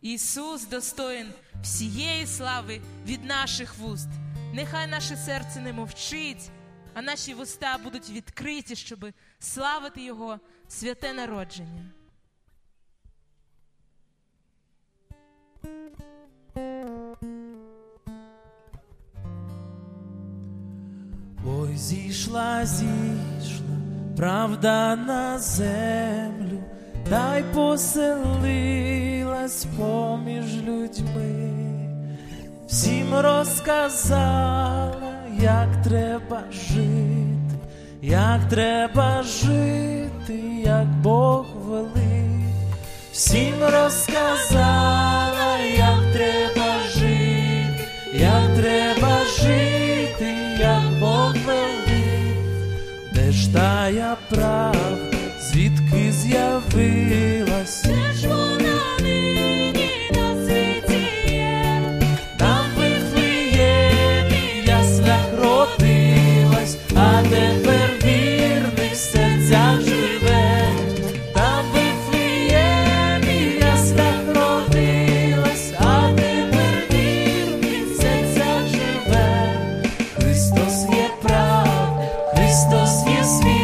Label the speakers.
Speaker 1: Ісус достоїн всієї слави від наших вуст. Нехай наше серце не мовчить, а наші вуста будуть відкриті, щоб славити Його святе народження.
Speaker 2: Ой, зійшла, зійшла, правда на землю, дай посели людьми, всім розказала, як треба жити, як треба жити, як Бог велить, всім розказала, як треба жити, як треба жити, як Бог велик, де ж тая правда, звідки з'явилась. Christus, wir sind.